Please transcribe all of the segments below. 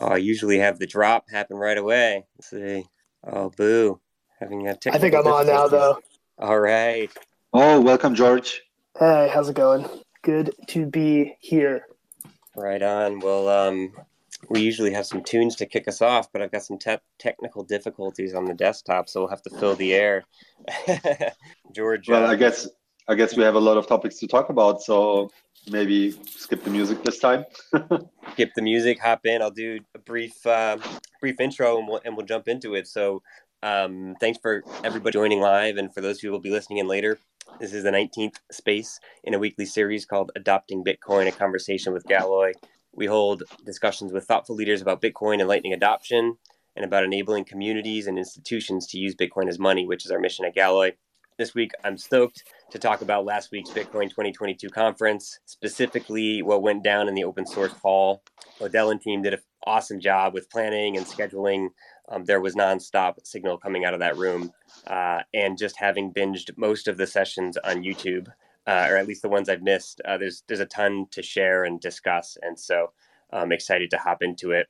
Oh, I usually have the drop happen right away. Let's see. Oh, boo. Having that I think I'm on now, though. All right. Oh, welcome, George. Hey, how's it going? Good to be here. Right on. Well, um, we usually have some tunes to kick us off, but I've got some te- technical difficulties on the desktop, so we'll have to fill the air. George. Well, uh, I guess I guess we have a lot of topics to talk about, so maybe skip the music this time. skip the music, hop in. I'll do a brief uh, brief intro, and we'll and we'll jump into it. So, um, thanks for everybody joining live, and for those who will be listening in later. This is the 19th space in a weekly series called Adopting Bitcoin: A Conversation with Galoy. We hold discussions with thoughtful leaders about Bitcoin and Lightning adoption, and about enabling communities and institutions to use Bitcoin as money, which is our mission at Galoy. This week, I'm stoked to talk about last week's Bitcoin 2022 conference, specifically what went down in the open source hall. Odell and team did an awesome job with planning and scheduling. Um, there was nonstop signal coming out of that room, uh, and just having binged most of the sessions on YouTube, uh, or at least the ones I've missed, uh, there's there's a ton to share and discuss, and so I'm excited to hop into it.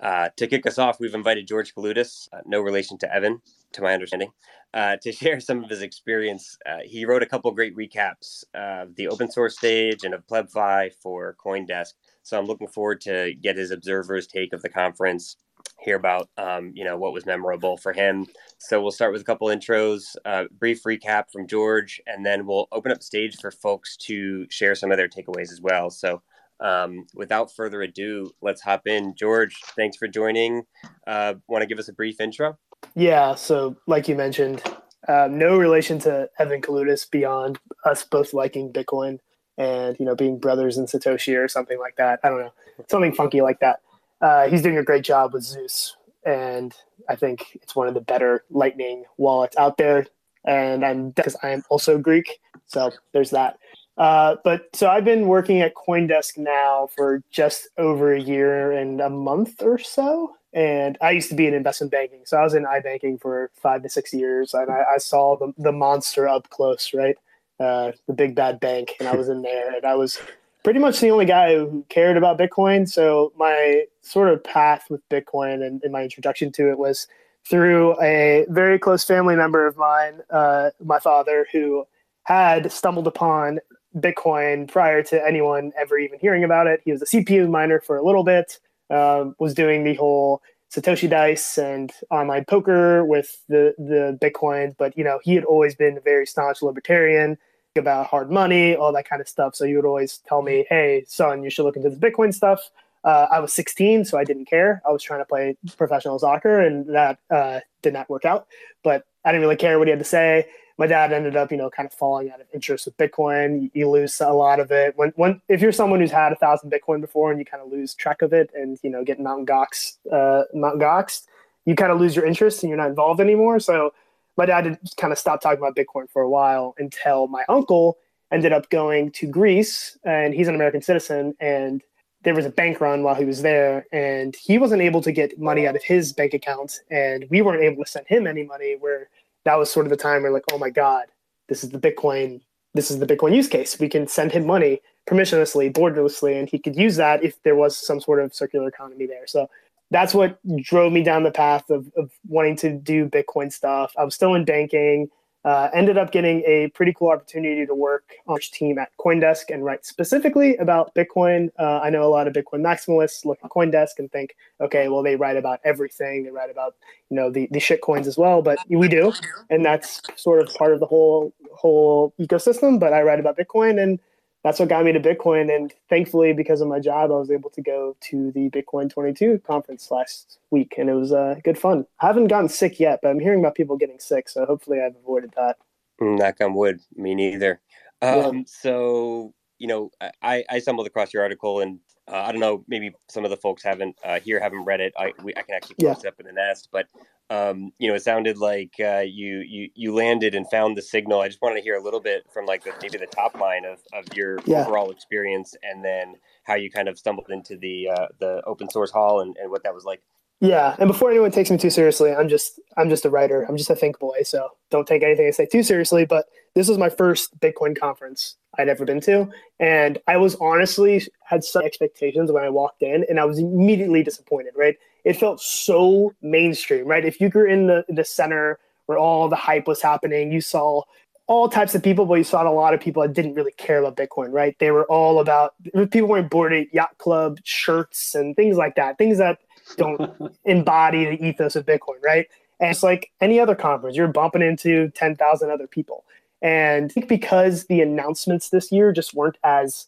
Uh, to kick us off, we've invited George Kaloudis, uh, no relation to Evan, to my understanding, uh, to share some of his experience. Uh, he wrote a couple great recaps of the open source stage and of PlebFi for CoinDesk. So I'm looking forward to get his observer's take of the conference, hear about um, you know what was memorable for him. So we'll start with a couple intros, uh, brief recap from George, and then we'll open up stage for folks to share some of their takeaways as well. So um, without further ado, let's hop in. George, thanks for joining. Uh, Want to give us a brief intro? Yeah, so like you mentioned, uh, no relation to Evan Kaloudis beyond us both liking Bitcoin and you know being brothers in Satoshi or something like that. I don't know, something funky like that. Uh, he's doing a great job with Zeus, and I think it's one of the better Lightning wallets out there. And I'm because I am also Greek, so there's that. Uh, but so I've been working at CoinDesk now for just over a year and a month or so. And I used to be in investment banking. So I was in iBanking for five to six years. And I, I saw the, the monster up close, right? Uh, the big bad bank. And I was in there. And I was pretty much the only guy who cared about Bitcoin. So my sort of path with Bitcoin and, and my introduction to it was through a very close family member of mine, uh, my father, who had stumbled upon Bitcoin prior to anyone ever even hearing about it. He was a CPU miner for a little bit, um, was doing the whole Satoshi dice and online poker with the the Bitcoin, but you know he had always been a very staunch libertarian about hard money, all that kind of stuff. So he would always tell me, "Hey, son, you should look into this Bitcoin stuff." Uh, I was 16, so I didn't care. I was trying to play professional soccer, and that uh, did not work out. But I didn't really care what he had to say my dad ended up, you know, kind of falling out of interest with Bitcoin. You, lose a lot of it when, when if you're someone who's had a thousand Bitcoin before and you kind of lose track of it and you know get Mount Gox, uh, Mount Gox, you kind of lose your interest and you're not involved anymore. So my dad kind of stopped talking about Bitcoin for a while until my uncle ended up going to Greece and he's an American citizen and there was a bank run while he was there and he wasn't able to get money out of his bank account and we weren't able to send him any money where that was sort of the time where like, oh my God, this is the Bitcoin, this is the Bitcoin use case. We can send him money permissionlessly, borderlessly, and he could use that if there was some sort of circular economy there. So that's what drove me down the path of, of wanting to do Bitcoin stuff. I was still in banking. Uh, ended up getting a pretty cool opportunity to work on the team at CoinDesk and write specifically about Bitcoin. Uh, I know a lot of Bitcoin maximalists look at CoinDesk and think, okay, well, they write about everything. They write about, you know, the, the shit coins as well, but we do. And that's sort of part of the whole whole ecosystem. But I write about Bitcoin and that's what got me to Bitcoin. And thankfully, because of my job, I was able to go to the Bitcoin 22 conference last week, and it was uh, good fun. I haven't gotten sick yet, but I'm hearing about people getting sick, so hopefully, I've avoided that. Mm, knock on wood. Me neither. Um, yeah. So you know, I, I stumbled across your article, and uh, I don't know, maybe some of the folks haven't uh, here haven't read it. I we, I can actually post yeah. it up in the nest, but um, you know, it sounded like uh, you you you landed and found the signal. I just wanted to hear a little bit from like the, maybe the top line of, of your yeah. overall experience, and then how you kind of stumbled into the uh, the open source hall and, and what that was like. Yeah, and before anyone takes me too seriously, I'm just I'm just a writer. I'm just a think boy, so don't take anything I say too seriously. But this was my first Bitcoin conference. I'd ever been to. And I was honestly had some expectations when I walked in and I was immediately disappointed, right? It felt so mainstream, right? If you were in the, the center where all the hype was happening, you saw all types of people, but you saw a lot of people that didn't really care about Bitcoin, right? They were all about people wearing Bored Ape Yacht Club shirts and things like that, things that don't embody the ethos of Bitcoin, right? And it's like any other conference, you're bumping into 10,000 other people. And I think because the announcements this year just weren't as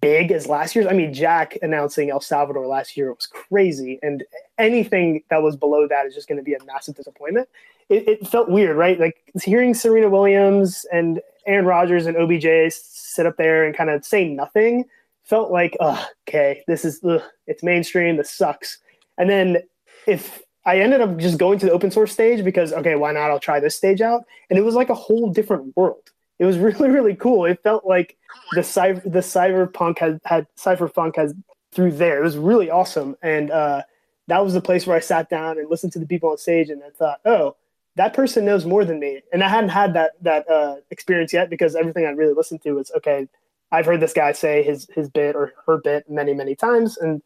big as last year's. I mean, Jack announcing El Salvador last year was crazy, and anything that was below that is just going to be a massive disappointment. It, it, felt weird, right? Like hearing Serena Williams and Aaron Rodgers and OBJ sit up there and kind of say nothing felt like, oh, okay, this is ugh, it's mainstream. This sucks. And then if I ended up just going to the open source stage because okay, why not? I'll try this stage out, and it was like a whole different world. It was really really cool. It felt like the cyber the cyberpunk had had cypherpunk has through there. It was really awesome, and uh, that was the place where I sat down and listened to the people on stage, and I thought, oh, that person knows more than me. And I hadn't had that that uh, experience yet because everything I really listened to was okay. I've heard this guy say his his bit or her bit many many times, and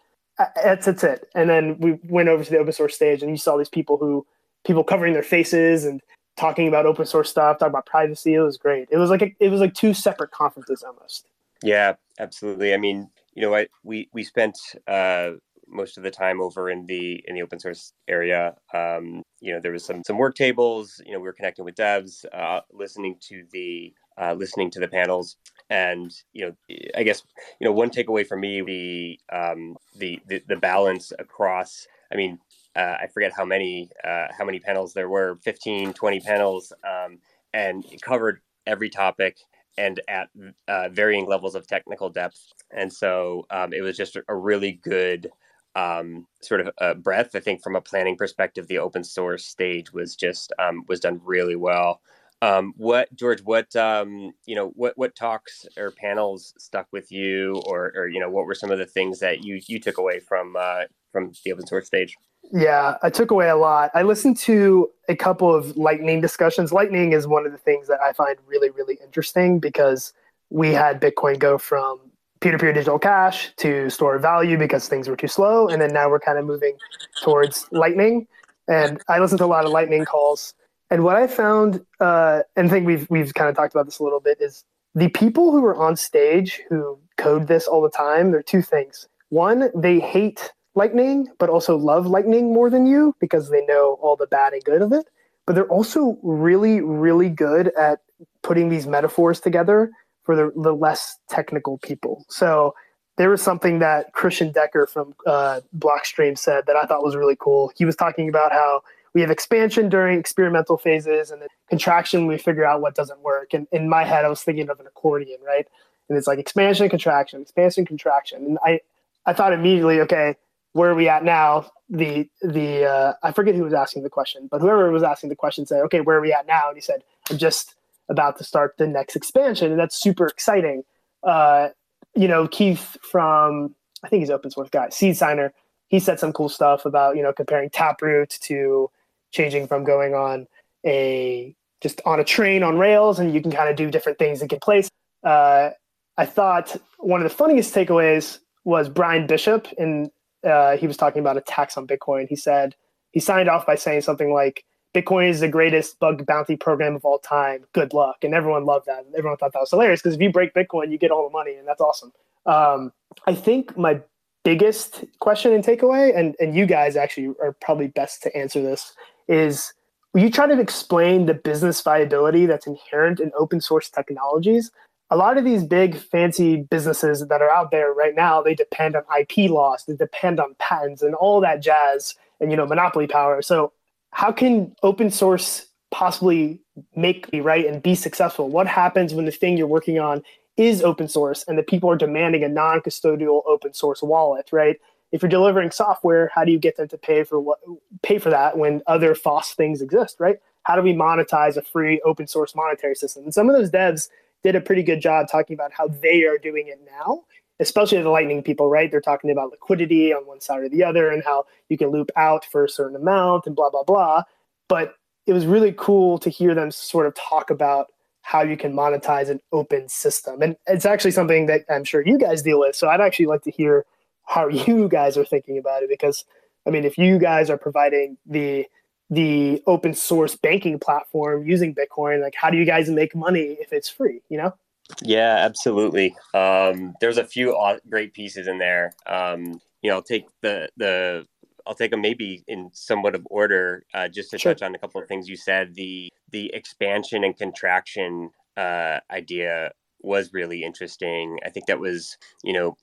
that's that's it. And then we went over to the open source stage, and you saw these people who people covering their faces and talking about open source stuff, talking about privacy. It was great. It was like a, it was like two separate conferences almost. Yeah, absolutely. I mean, you know what? We we spent uh, most of the time over in the in the open source area. Um, you know, there was some some work tables. You know, we were connecting with devs, uh, listening to the uh, listening to the panels, and you know, I guess you know one takeaway for me the um, the, the the balance across. I mean, uh, I forget how many uh, how many panels there were 15 20 panels um, and covered every topic and at uh, varying levels of technical depth and so um, it was just a really good um, sort of a breadth I think from a planning perspective the open source stage was just um, was done really well um, what George? What um, you know? What what talks or panels stuck with you, or or you know, what were some of the things that you you took away from uh, from the open source stage? Yeah, I took away a lot. I listened to a couple of Lightning discussions. Lightning is one of the things that I find really really interesting because we had Bitcoin go from peer-to-peer digital cash to store value because things were too slow, and then now we're kind of moving towards Lightning. And I listened to a lot of Lightning calls and what I found, uh, and I think we've we've kind of talked about this a little bit, is the people who are on stage who code this all the time. There are two things. One, they hate Lightning, but also love Lightning more than you because they know all the bad and good of it. But they're also really, really good at putting these metaphors together for the, the less technical people. So there was something that Christian Decker from uh, Blockstream said that I thought was really cool. He was talking about how we have expansion during experimental phases and then contraction we figure out what doesn't work and in my head i was thinking of an accordion right and it's like expansion contraction expansion contraction and i i thought immediately okay where are we at now? The the uh, i forget who was asking the question but whoever was asking the question said okay where are we at now? And he said i'm just about to start the next expansion and that's super exciting. Uh, you know keith from i think he's open source guy SeedSigner he said some cool stuff about you know comparing taproot to changing from going on a just on a train on rails and you can kind of do different things in place. Uh, I thought one of the funniest takeaways was Bryan Bishop, and uh, he was talking about a tax on Bitcoin. He said he signed off by saying something like, "Bitcoin is the greatest bug bounty program of all time. Good luck," and everyone loved that. Everyone thought that was hilarious because if you break Bitcoin, you get all the money, and that's awesome. Um, I think my biggest question and takeaway, and and you guys actually are probably best to answer this, is you try to explain the business viability that's inherent in open source technologies. A lot of these big fancy businesses that are out there right now, they depend on IP laws, they depend on patents and all that jazz and you know monopoly power. So how can open source possibly make me right and be successful? What happens when the thing you're working on is open source and the people are demanding a non-custodial open source wallet, right? if you're delivering software, how do you get them to pay for what pay for that when other FOSS things exist, right? How do we monetize a free open source monetary system? And some of those devs did a pretty good job talking about how they are doing it now, especially the Lightning people, right? They're talking about liquidity on one side or the other and how you can loop out for a certain amount and blah blah blah. But it was really cool to hear them sort of talk about how you can monetize an open system. And it's actually something that I'm sure you guys deal with. So I'd actually like to hear how you guys are thinking about it because I mean, if you guys are providing the the open source banking platform using Bitcoin, like how do you guys make money if it's free? You know? Yeah, absolutely. Um, there's a few great pieces in there. Um, you know, I'll take the the I'll take them maybe in somewhat of order, uh, just to sure. touch on a couple of things you said. The the expansion and contraction uh, idea was really interesting. I think that was, you know,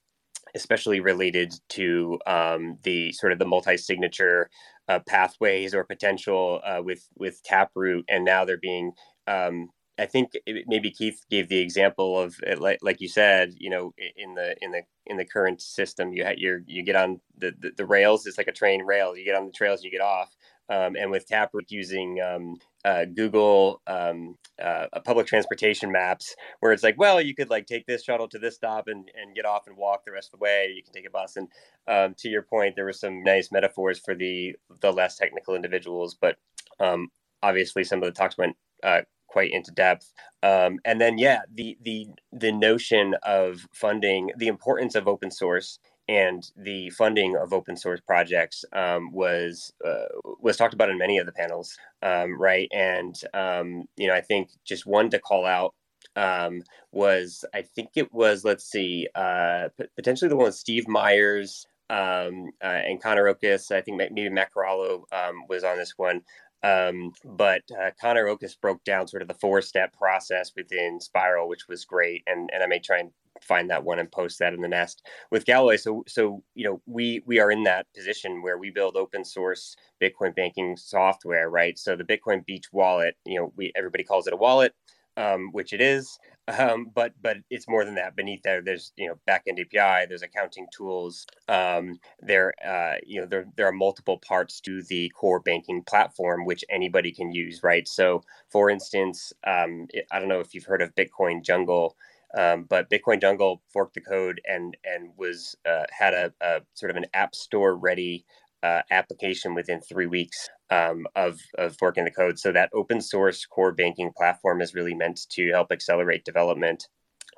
especially related to um, the sort of the multi-signature uh, pathways or potential uh, with with Taproot, and now they're being. Um, I think maybe Keith gave the example of like like you said, you know, in the in the in the current system, you had your you get on the, the, the rails. It's like a train rail. You get on the trails, you get off. Um, and with Taproot using um, uh, Google um, uh, public transportation maps, where it's like, well, you could like take this shuttle to this stop and, and get off and walk the rest of the way. You can take a bus. And um, to your point, there were some nice metaphors for the the less technical individuals, but um, obviously some of the talks went uh, quite into depth. Um, and then, yeah, the the the notion of funding, the importance of open source and the funding of open source projects um, was uh, was talked about in many of the panels, um, right? And um, you know, I think just one to call out um, was I think it was let's see, uh, potentially the one with Steve Myers um, uh, and Conor Okus. I think maybe Matt Corallo um, was on this one. Um, but uh, Conor Okus broke down sort of the four step process within Spiral, which was great. And, and I may try and find that one and post that in the nest with Galoy. So, so, you know, we, we are in that position where we build open source Bitcoin banking software, right? So the Bitcoin Beach wallet, you know, we, everybody calls it a wallet um, which it is. Um, but but it's more than that. Beneath there, there's you know backend API, there's accounting tools. Um, there uh, you know there there are multiple parts to the core banking platform which anybody can use, right? So for instance, um, I don't know if you've heard of Bitcoin Jungle. Um, but Bitcoin Jungle forked the code and and was uh, had a, a, sort of an app store ready uh, application within three weeks um, of, of forking the code. So that open source core banking platform is really meant to help accelerate development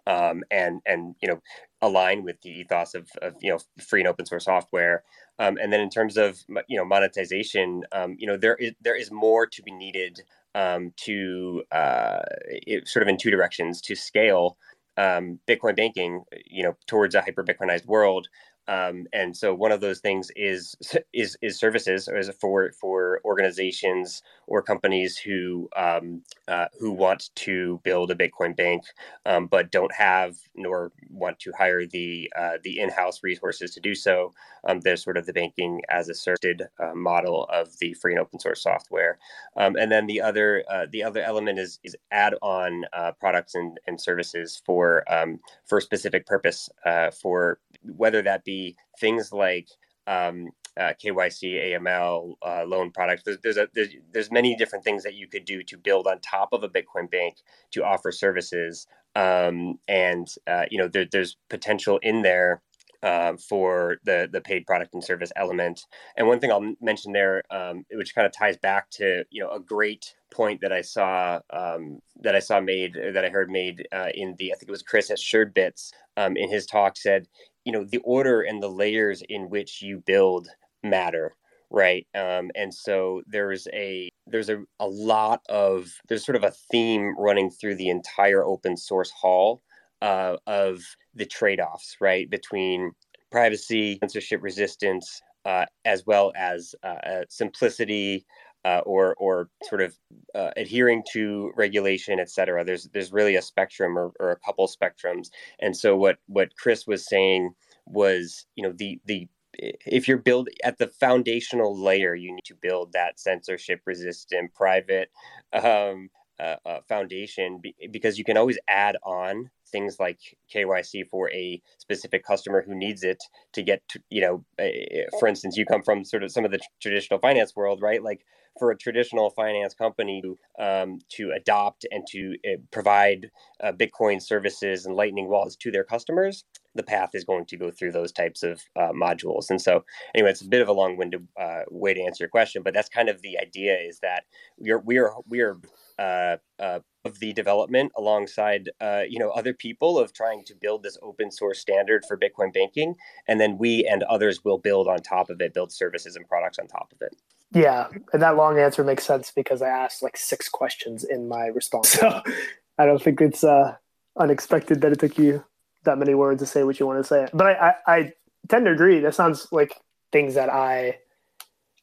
um, and and you know align with the ethos of, of you know free and open source software. Um, and then in terms of you know monetization, um, you know there is there is more to be needed um, to uh, it, sort of in two directions to scale um, Bitcoin banking, you know, towards a hyper Bitcoinized world, um, and so one of those things is is is services is for for organizations or companies who um, uh, who want to build a Bitcoin bank um, but don't have nor want to hire the uh, the in-house resources to do so. Um, there's sort of the banking as a service uh, model of the free and open source software. Um, and then the other uh, the other element is is add-on uh, products and, and services for um, for specific purpose uh, for whether that be things like um, uh, KYC, AML, uh, loan products. There's there's, a, there's, there's many different things that you could do to build on top of a Bitcoin bank to offer services, um, and uh, you know there, there's potential in there um, for the the paid product and service element. And one thing I'll mention there, um, which kind of ties back to you know a great point that I saw um, that I saw made that I heard made uh, in the I think it was Chris at Suredbits um, in his talk said you know the order and the layers in which you build matter right? Um, and so there's a there's a, a lot of there's sort of a theme running through the entire open source hall uh, of the trade-offs right between privacy censorship resistance uh, as well as uh, uh simplicity uh, or or sort of uh, adhering to regulation, et cetera. There's there's really a spectrum or, or a couple spectrums. And so what what Chris was saying was, you know, the the if you're build at the foundational layer, you need to build that censorship resistant private um, uh, uh, foundation be, because you can always add on things like KYC for a specific customer who needs it to get to, you know, uh, for instance, you come from sort of some of the traditional finance world, right? Like for a traditional finance company to, um, to adopt and to uh, provide uh, Bitcoin services and Lightning wallets to their customers, the path is going to go through those types of uh, modules. And so, anyway, it's a bit of a long-winded uh, way to answer your question, but that's kind of the idea: is that we are we are we are uh, uh, of the development alongside uh, you know other people of trying to build this open source standard for Bitcoin banking, and then we and others will build on top of it, build services and products on top of it. Yeah, and that long answer makes sense because I asked like six questions in my response, so I don't think it's uh, unexpected that it took you that many words to say what you want to say. But I, I, I tend to agree. That sounds like things that I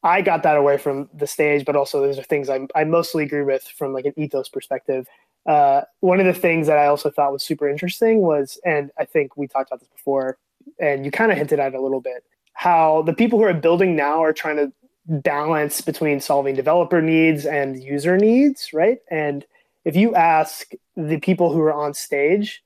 I got that away from the stage, but also those are things I, I mostly agree with from like an ethos perspective. Uh, one of the things that I also thought was super interesting was, and I think we talked about this before, and you kind of hinted at it a little bit, how the people who are building now are trying to balance between solving developer needs and user needs, right? And if you ask the people who are on stage,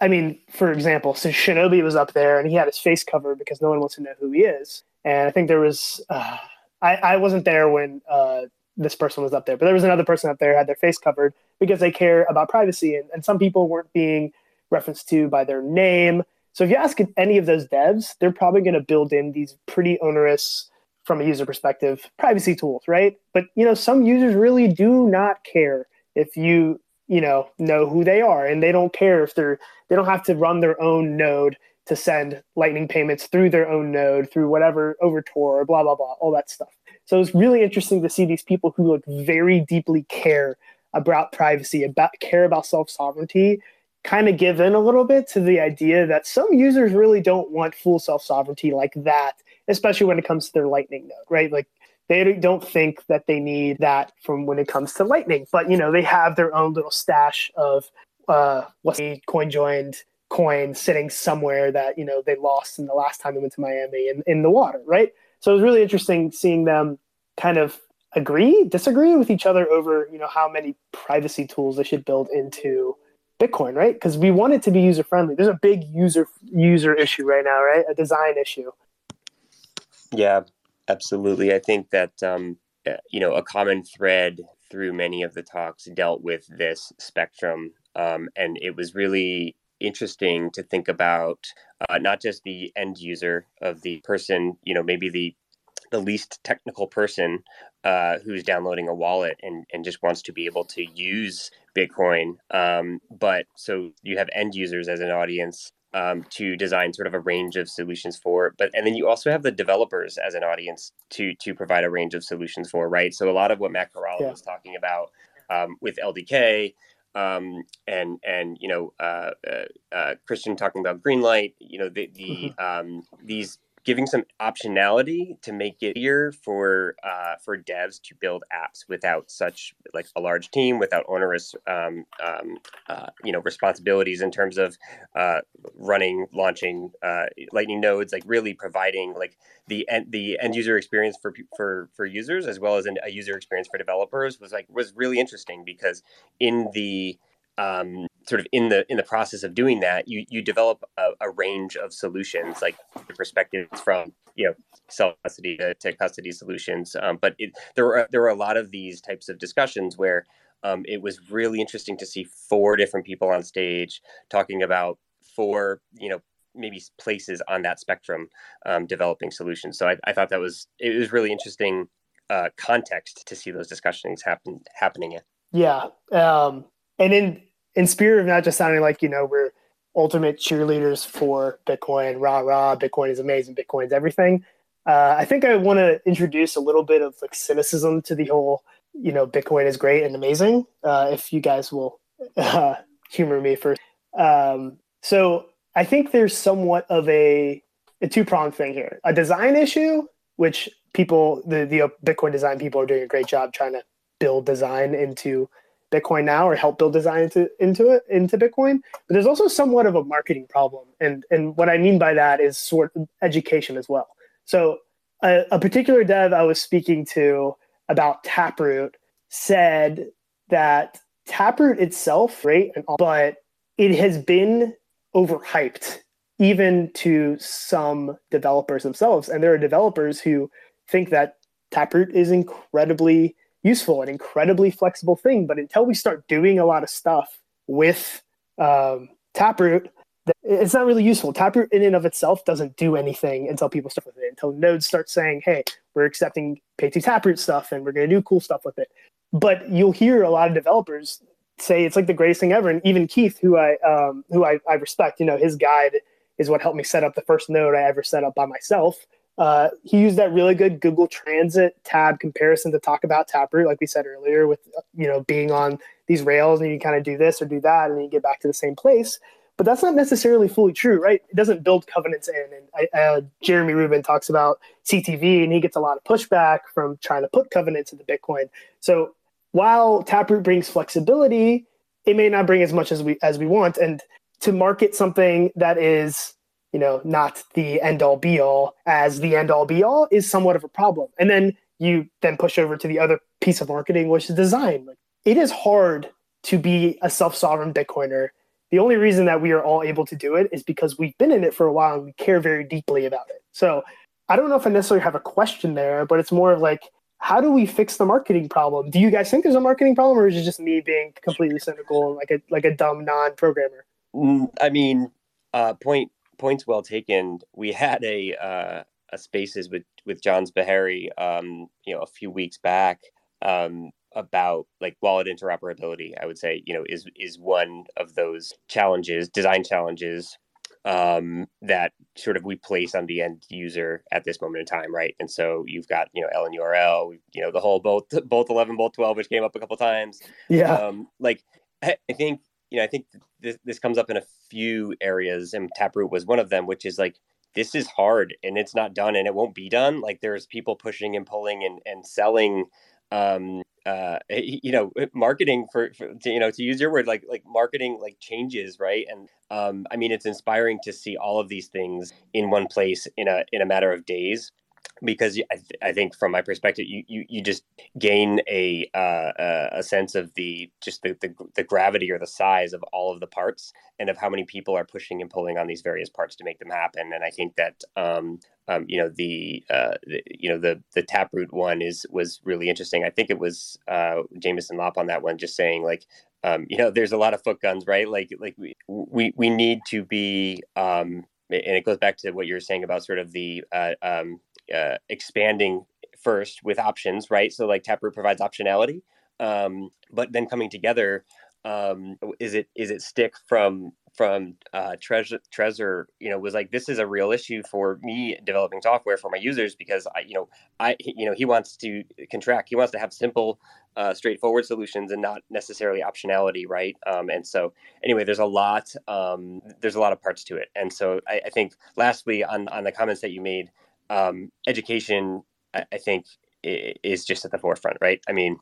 I mean, for example, so Shinobi was up there and he had his face covered because no one wants to know who he is. And I think there was, uh, I, I wasn't there when uh, this person was up there, but there was another person up there had their face covered because they care about privacy. And, and some people weren't being referenced to by their name. So if you ask any of those devs, they're probably going to build in these pretty onerous, from a user perspective, privacy tools, right? But you know, some users really do not care if you you know know who they are, and they don't care if they're they don't have to run their own node to send lightning payments through their own node through whatever over tor or blah blah blah all that stuff so it's really interesting to see these people who like very deeply care about privacy about care about self-sovereignty kind of give in a little bit to the idea that some users really don't want full self-sovereignty like that especially when it comes to their lightning node right like they don't think that they need that from when it comes to lightning but you know they have their own little stash of uh, what's coin joined coin sitting somewhere that you know they lost in the last time they went to Miami in, in the water, right? So it was really interesting seeing them kind of agree, disagree with each other over you know how many privacy tools they should build into Bitcoin, right? Because we want it to be user friendly. There's a big user user issue right now, right? A design issue. Yeah, absolutely. I think that um, uh, you know a common thread through many of the talks dealt with this spectrum, um, and it was really interesting to think about uh, not just the end user of the person, you know, maybe the the least technical person uh, who's downloading a wallet and, and just wants to be able to use Bitcoin. Um, but so you have end users as an audience um, to design sort of a range of solutions for. But and then you also have the developers as an audience to to provide a range of solutions for. Right. So a lot of what Matt Corallo yeah. was talking about um, with LDK um, and and you know uh, uh, uh, Christian talking about Greenlight, you know the the mm-hmm. um, these giving some optionality to make it easier for uh, for devs to build apps without such like a large team, without onerous um, um, uh, you know responsibilities in terms of uh, running, launching uh, Lightning nodes, like really providing like the end the end user experience for for for users as well as an, a user experience for developers was like was really interesting because in the um, sort of in the in the process of doing that, you you develop a, a range of solutions, like the perspectives from you know self custody to, to, custody solutions. Um, but it, there were there were a lot of these types of discussions where um, it was really interesting to see four different people on stage talking about four you know maybe places on that spectrum um, developing solutions. So I, I, thought that was it was really interesting uh, context to see those discussions happen happening in. Yeah, um, and in in spirit of not just sounding like you know we're ultimate cheerleaders for Bitcoin, rah rah, Bitcoin is amazing, Bitcoin's everything. Uh, I think I want to introduce a little bit of like cynicism to the whole, you know, Bitcoin is great and amazing. Uh, if you guys will uh, humor me for, Um, so I think there's somewhat of a, a two pronged thing here: a design issue, which people, the the Bitcoin design people are doing a great job trying to build design into Bitcoin now or help build design into into it into Bitcoin. But there's also somewhat of a marketing problem, and and what I mean by that is sort of education as well. So a, a particular dev I was speaking to about Taproot said that Taproot itself, right, but it has been overhyped even to some developers themselves, and there are developers who think that Taproot is incredibly useful and incredibly flexible thing. But until we start doing a lot of stuff with um, Taproot, it's not really useful. Taproot in and of itself doesn't do anything until people start with it. Until nodes start saying, "Hey, we're accepting pay2 Taproot stuff and we're going to do cool stuff with it." But you'll hear a lot of developers say it's like the greatest thing ever. And even Keith, who I um, who I, I respect, you know, his guide is what helped me set up the first node I ever set up by myself. Uh, he used that really good Google Transit tab comparison to talk about Taproot, like we said earlier, with you know being on these rails and you kind of do this or do that, and then you get back to the same place. But that's not necessarily fully true, right? It doesn't build covenants in. And uh, Jeremy Rubin talks about CTV, and he gets a lot of pushback from trying to put covenants into Bitcoin. So while Taproot brings flexibility, it may not bring as much as we as we want. And to market something that is, you know, not the end all be all as the end all be all is somewhat of a problem. And then you then push over to the other piece of marketing, which is design. Like, It is hard to be a self-sovereign Bitcoiner. The only reason that we are all able to do it is because we've been in it for a while and we care very deeply about it. So I don't know if I necessarily have a question there, but it's more of like how do we fix the marketing problem? Do you guys think there's a marketing problem, or is it just me being completely cynical, and like a like a dumb non-programmer? Mm, I mean, uh, point points well taken. We had a uh, a spaces with with Johns Beharry, um, you know, a few weeks back um, about like wallet interoperability. I would say, you know, is is one of those challenges, design challenges um, that sort of we place on the end user at this moment in time, right? And so you've got you know LNURL, you know the whole BOLT BOLT eleven, BOLT twelve, which came up a couple times. Yeah, um, like I, I think you know I think this this comes up in a few areas, and Taproot was one of them, which is like this is hard and it's not done and it won't be done. Like there's people pushing and pulling and and selling um uh you know marketing for, for to, you know to use your word like like marketing like changes right and um i mean it's inspiring to see all of these things in one place in a in a matter of days because I, th- I think from my perspective you, you, you just gain a uh, a sense of the just the, the, the gravity or the size of all of the parts and of how many people are pushing and pulling on these various parts to make them happen. And I think that um, um, you know the, uh, the, you know the the taproot one is was really interesting. I think it was uh, Jameson Lopp on that one just saying like um, you know there's a lot of foot guns right? Like like we we, we need to be um, and it goes back to what you were saying about sort of the uh, um, uh, expanding first with options, right? So like Taproot provides optionality, um, but then coming together, um, is it is it stick from from uh, Trezor, Trezor, you know, was like, this is a real issue for me developing software for my users because I, you know, I, you know, he wants to contract. He wants to have simple, uh, straightforward solutions and not necessarily optionality, right? Um, and so, anyway, there's a lot, um, there's a lot of parts to it. And so, I, I think, lastly, on on the comments that you made, um, education, I, I, think, is just at the forefront, right? I mean,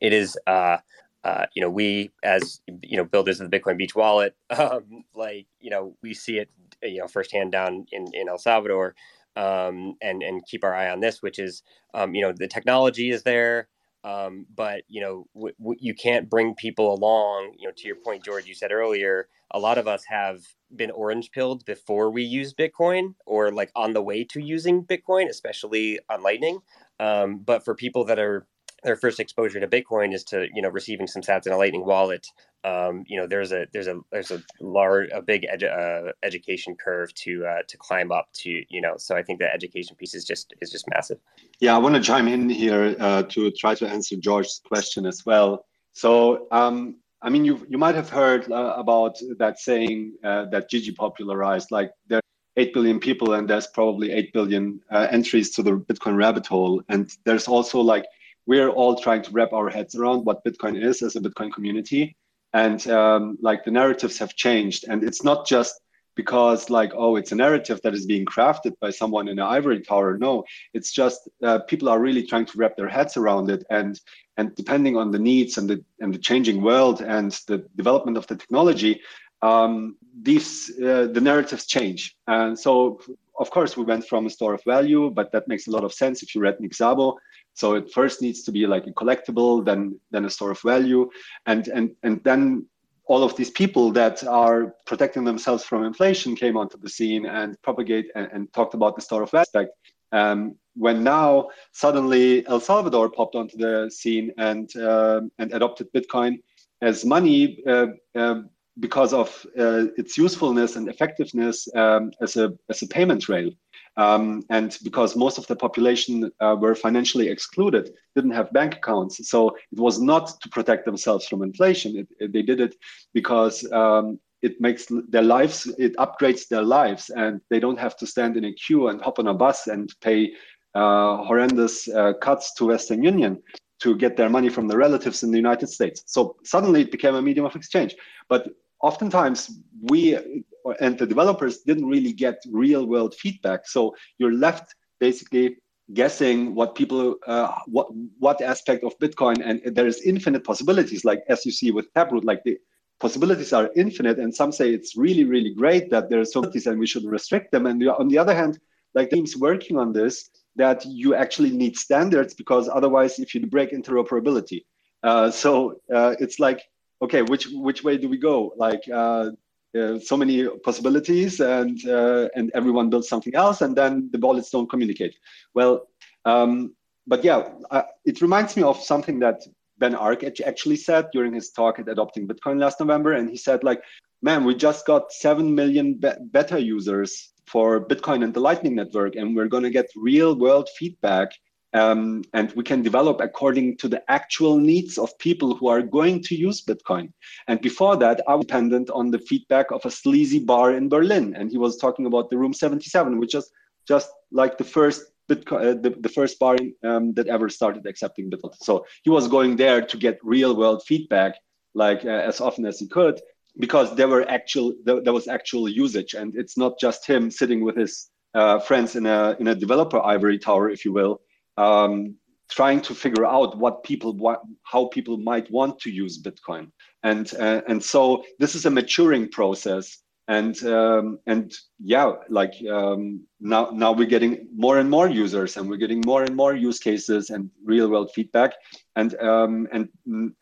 it is. Uh, uh, you know, we as you know builders of the Bitcoin Beach wallet, um, like you know, we see it you know firsthand down in in El Salvador, um, and and keep our eye on this, which is um, you know the technology is there, um, but you know w- w- you can't bring people along. You know, to your point, George, you said earlier, a lot of us have been orange pilled before we use Bitcoin, or like on the way to using Bitcoin, especially on Lightning. Um, but for people that are their first exposure to Bitcoin is to you know receiving some Sats in a Lightning wallet. Um, you know, there's a there's a there's a large a big edu- uh, education curve to uh, to climb up to. You know, so I think the education piece is just is just massive. Yeah, I want to chime in here uh, to try to answer George's question as well. So. Um, I mean, you you might have heard uh, about that saying uh, that Gigi popularized. Like there are eight billion people, and there's probably eight billion uh, entries to the Bitcoin rabbit hole. And there's also like we're all trying to wrap our heads around what Bitcoin is as a Bitcoin community. And um, like the narratives have changed. And it's not just because like, oh, it's a narrative that is being crafted by someone in an ivory tower. No, it's just uh, people are really trying to wrap their heads around it. And and depending on the needs and the and the changing world and the development of the technology, um, these uh, the narratives change. And so of course we went from a store of value, but that makes a lot of sense if you read Nick Szabo. So it first needs to be like a collectible, then then a store of value, and and and then all of these people that are protecting themselves from inflation came onto the scene and propagate and, and talked about the store of value aspect. Um, when now suddenly El Salvador popped onto the scene and uh, and adopted Bitcoin as money, uh, uh, because of uh, its usefulness and effectiveness um, as a as a payment rail. Um, and because most of the population uh, were financially excluded, didn't have bank accounts, so it was not to protect themselves from inflation. It, it, they did it because um, it makes their lives, it upgrades their lives, and they don't have to stand in a queue and hop on a bus and pay uh, horrendous uh, cuts to Western Union to get their money from the relatives in the United States. So suddenly it became a medium of exchange. But oftentimes we and the developers didn't really get real world feedback. So you're left basically guessing what people uh, what what aspect of bitcoin and there is infinite possibilities like as you see with taproot like the possibilities are infinite and some say it's really really great that there are so many and we should restrict them. And on the other hand like teams working on this that you actually need standards because otherwise if you break interoperability. Uh, so uh, it's like okay which which way do we go? Like uh, uh, so many possibilities and uh, and everyone builds something else and then the wallets don't communicate. Well um, but yeah uh, it reminds me of something that ben arc actually said during his talk at adopting bitcoin last november. And he said like man we just got 7 million be- beta users for bitcoin and the lightning network and we're going to get real world feedback um, and we can develop according to the actual needs of people who are going to use Bitcoin. And before that, I was dependent on the feedback of a sleazy bar in Berlin, and he was talking about the Room 77, which is just like the first Bitcoin, uh, the, the first bar um, that ever started accepting Bitcoin. So he was going there to get real world feedback, like uh, as often as he could, because there were actual there, there was actual usage, and it's not just him sitting with his uh, friends in a in a developer ivory tower, if you will, um, trying to figure out what people how people might want to use Bitcoin, and uh, and so this is a maturing process, and um, and yeah, like um, now now we're getting more and more users, and we're getting more and more use cases and real world feedback, and um, and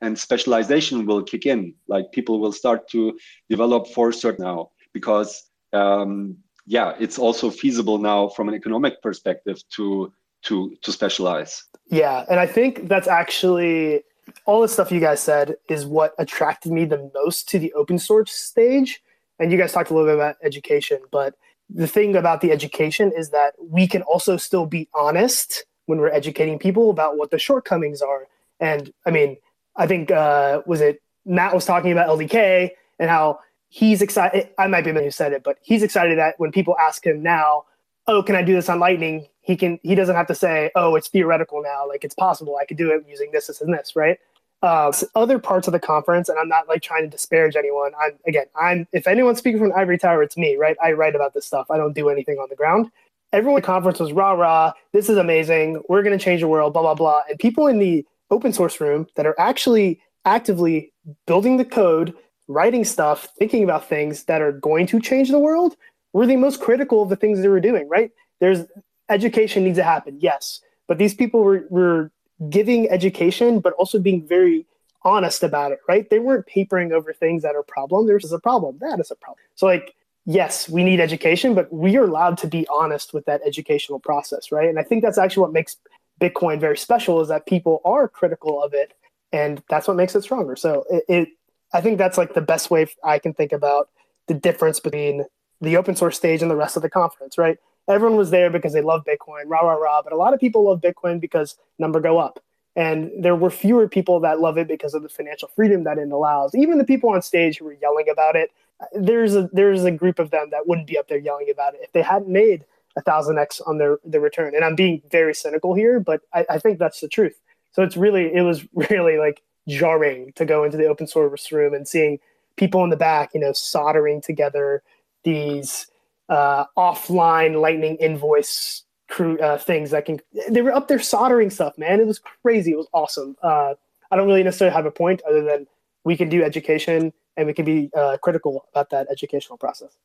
and specialization will kick in. Like people will start to develop for certain now because um, yeah, it's also feasible now from an economic perspective to to to specialize. Yeah, and I think that's actually all the stuff you guys said is what attracted me the most to the open source stage. And you guys talked a little bit about education, but the thing about the education is that we can also still be honest when we're educating people about what the shortcomings are. And I mean, I think uh, was it Matt was talking about LDK and how he's excited. I might be the man who said it, but he's excited that when people ask him now, "Oh, can I do this on Lightning?" He can he doesn't have to say oh it's theoretical now. Like it's possible. I could do it using this this and this right? Uh, other parts of the conference and i'm not like trying to disparage anyone. I'm again i'm if anyone's speaking from ivory tower it's me right? I write about this stuff. I don't do anything on the ground. Everyone at the conference was rah rah this is amazing. We're going to change the world blah blah blah. And people in the open source room that are actually actively building the code writing stuff thinking about things that are going to change the world were the most critical of the things they were doing right? There's education needs to happen, yes. But these people were, were giving education, but also being very honest about it, right? They weren't papering over things that are problem. There's a problem. That is a problem. So like, yes, we need education, but we are allowed to be honest with that educational process, right? And I think that's actually what makes Bitcoin very special is that people are critical of it, and that's what makes it stronger. So it, it I think that's like the best way I can think about the difference between the open source stage and the rest of the conference, right? Everyone was there because they love Bitcoin, rah rah rah. But a lot of people love Bitcoin because number go up, and there were fewer people that love it because of the financial freedom that it allows. Even the people on stage who were yelling about it, there's a there's a group of them that wouldn't be up there yelling about it if they hadn't made a thousand x on their their return. And I'm being very cynical here, but I, I think that's the truth. So it's really it was really like jarring to go into the open source room and seeing people in the back, you know, soldering together these uh, offline Lightning invoice crew uh, things that can. They were up there soldering stuff, man. It was crazy. It was awesome. Uh, I don't really necessarily have a point other than we can do education and we can be uh, critical about that educational process.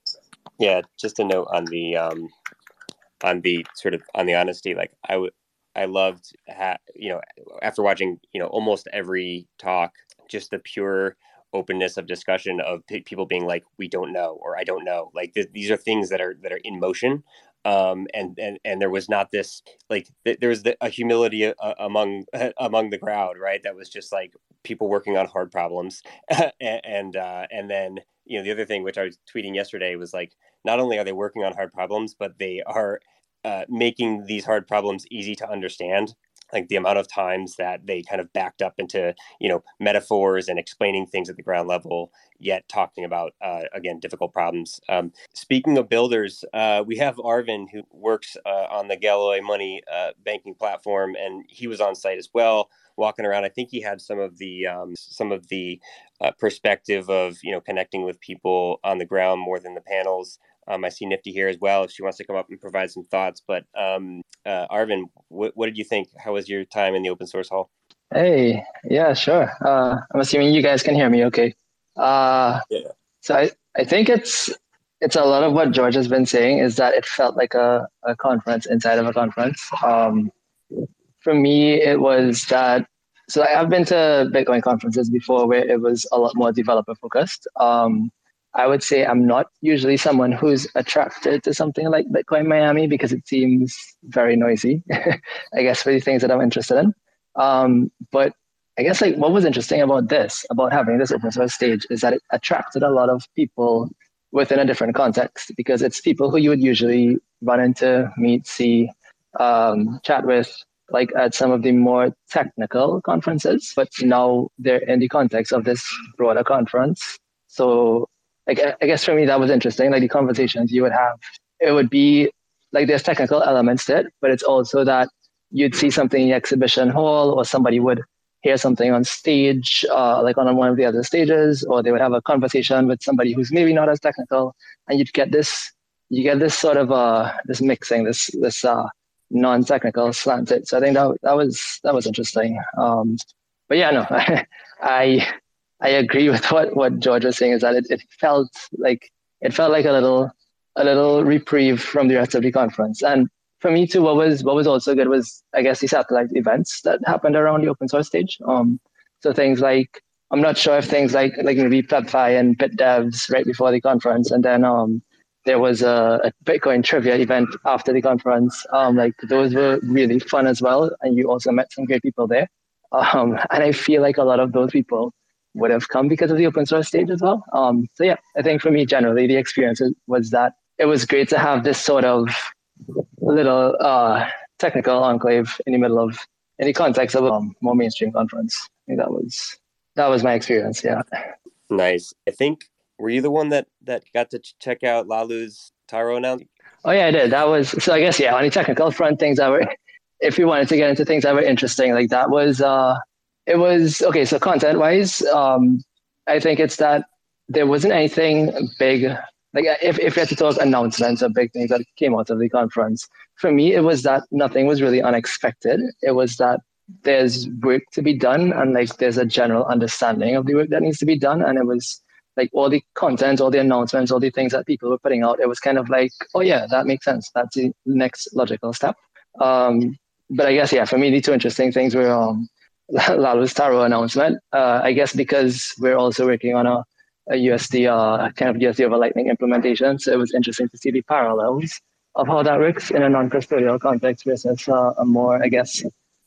Yeah, just a note on the um, on the sort of on the honesty. Like I would, I loved, ha- you know, after watching you know almost every talk, just the pure openness of discussion of p- people being like we don't know or i don't know. Like th- these are things that are that are in motion. Um, and and and there was not this like th- there was the, a humility uh, among among the crowd right? That was just like people working on hard problems. And and, uh, and then you know, the other thing which I was tweeting yesterday was like, not only are they working on hard problems, but they are uh, making these hard problems easy to understand like the amount of times that they kind of backed up into you know metaphors and explaining things at the ground level yet talking about uh, again difficult problems. Um, speaking of builders uh, we have arvin who works uh, on the galois money uh, banking platform and he was on site as well walking around. I think he had some of the um, some of the uh, perspective of you know connecting with people on the ground more than the panels um, I see Nifty here as well if she wants to come up and provide some thoughts. But um, uh, Arvin, what, what did you think? How was your time in the open source hall? Hey, yeah, sure. Uh, I'm assuming you guys can hear me okay. Uh, yeah. So I, I think it's it's a lot of what George has been saying is that it felt like a, a conference inside of a conference. Um, for me, it was that so I've been to Bitcoin conferences before where it was a lot more developer focused. Um, I would say I'm not usually someone who's attracted to something like Bitcoin Miami because it seems very noisy, I guess, for the things that I'm interested in. Um, but I guess like what was interesting about this, about having this open source stage, is that it attracted a lot of people within a different context because it's people who you would usually run into, meet, see, um, chat with, like at some of the more technical conferences. But now they're in the context of this broader conference. So like I guess for me that was interesting. Like the conversations you would have, it would be like there's technical elements to it, but it's also that you'd see something in the exhibition hall, or somebody would hear something on stage, uh, like on one of the other stages, or they would have a conversation with somebody who's maybe not as technical, and you'd get this, you get this sort of uh, this mixing, this this uh, non-technical slanted. So I think that that was that was interesting. Um, but yeah, no, I I agree with what, what George was saying is that it, it felt like it felt like a little a little reprieve from the rest of the conference. And for me too, what was what was also good was I guess the satellite events that happened around the open source stage. Um, so things like I'm not sure if things like like maybe PlebFi and BitDevs right before the conference, and then um, there was a, a, Bitcoin trivia event after the conference. Um, like those were really fun as well, and you also met some great people there. Um, and I feel like a lot of those people would have come because of the open source stage as well. Um, so yeah, I think for me generally the experience was that it was great to have this sort of little uh, technical enclave in the middle of in the context of a um, more mainstream conference. I think that was that was my experience. Yeah. Nice. I think were you the one that that got to check out Laolu's Taro announcement? Oh yeah, I did. That was so. I guess yeah. On the technical front, things that were, if you wanted to get into things that were interesting, like that was uh, it was okay. So content wise, um, I think it's that there wasn't anything big. Like if, if you had to talk announcements or big things that came out of the conference, for me, it was that nothing was really unexpected. It was that there's work to be done and like there's a general understanding of the work that needs to be done. And it was like all the content, all the announcements, all the things that people were putting out. It was kind of like, oh yeah, that makes sense. That's the next logical step. Um, but I guess yeah, for me, the two interesting things were um, Laolu's Taro announcement. Uh, I guess because we're also working on a, a USD, uh, kind of USD over Lightning implementation. So it was interesting to see the parallels of how that works in a non-custodial context versus uh, a more, I guess,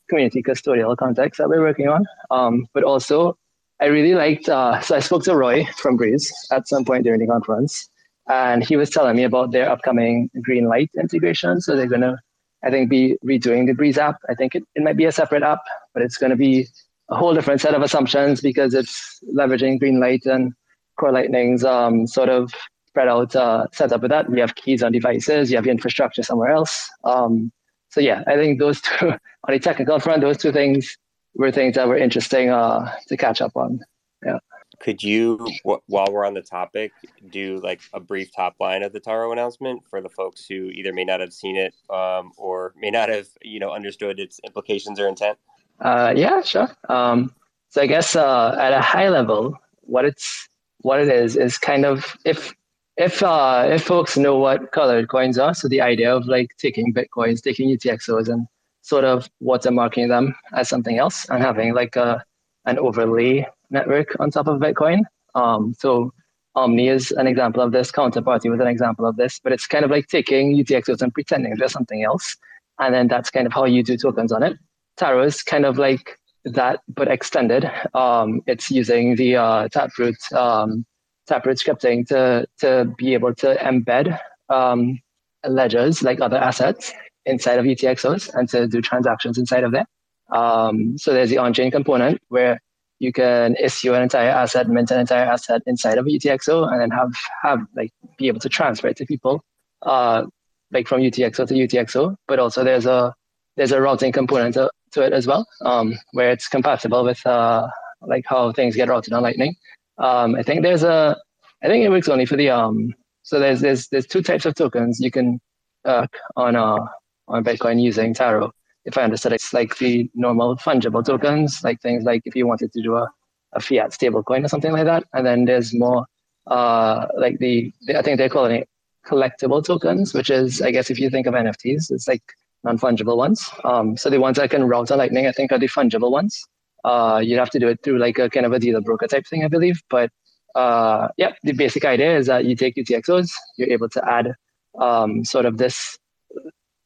community custodial context that we're working on. Um, but also, I really liked, uh, so I spoke to Roy from Breeze at some point during the conference, and he was telling me about their upcoming Greenlight integration. So they're going to I think, be redoing the Breeze app. I think it, it might be a separate app, but it's going to be a whole different set of assumptions because it's leveraging Greenlight and Core Lightning's um, sort of spread out uh, setup with that. We have keys on devices, you have your infrastructure somewhere else. Um, so yeah, I think those two, on the technical front, those two things were things that were interesting uh, to catch up on. Yeah could you while we're on the topic do like a brief top line of the taro announcement for the folks who either may not have seen it um, or may not have you know understood its implications or intent? Uh, yeah sure. Um, so i guess uh, at a high level what it's what it is is kind of if if uh, if folks know what colored coins are so the idea of like taking bitcoins taking utxos and sort of watermarking them as something else and having like a an overlay network on top of Bitcoin. Um, so Omni is an example of this, Counterparty was an example of this, but it's kind of like taking UTXOs and pretending they're something else. And then that's kind of how you do tokens on it. Taro is kind of like that, but extended. Um, it's using the uh, Taproot um, Taproot scripting to to be able to embed um, ledgers like other assets inside of UTXOs and to do transactions inside of them. Um, so there's the on-chain component where you can issue an entire asset, mint an entire asset inside of UTXO, and then have have like be able to transfer it to people, uh, like from UTXO to UTXO. But also there's a there's a routing component to, to it as well, um, where it's compatible with uh, like how things get routed on Lightning. Um, I think there's a I think it works only for the um. So there's there's there's two types of tokens you can uh, on uh on Bitcoin using Taro if I understood, it's like the normal fungible tokens, like things like if you wanted to do a, a fiat stablecoin or something like that. And then there's more uh, like the, the, I think they're calling it collectible tokens, which is, I guess, if you think of NFTs, it's like non fungible ones. Um, so the ones that can route on Lightning, I think, are the fungible ones. Uh, you'd have to do it through like a kind of a dealer broker type thing, I believe. But uh, yeah, the basic idea is that you take UTXOs, you're able to add um, sort of this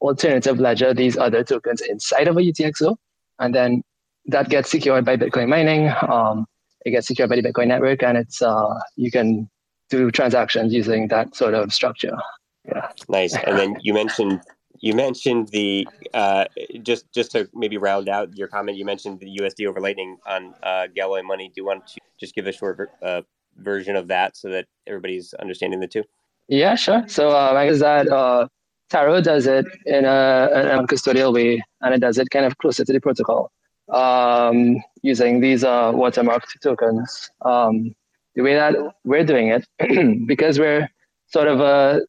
alternative ledger these other tokens inside of a UTXO, and then that gets secured by Bitcoin mining. Um, it gets secured by the Bitcoin network, and it's uh, you can do transactions using that sort of structure. Yeah. Nice. And then you mentioned you mentioned the uh, just just to maybe round out your comment. You mentioned the USD over Lightning on uh, Galoy Money. Do you want to just give a short uh, version of that so that everybody's understanding the two? Yeah, sure. So uh, I guess that uh, Taro does it in a, a custodial way, and it does it kind of closer to the protocol um, using these uh, watermarked tokens. Um, the way that we're doing it, because we're sort of a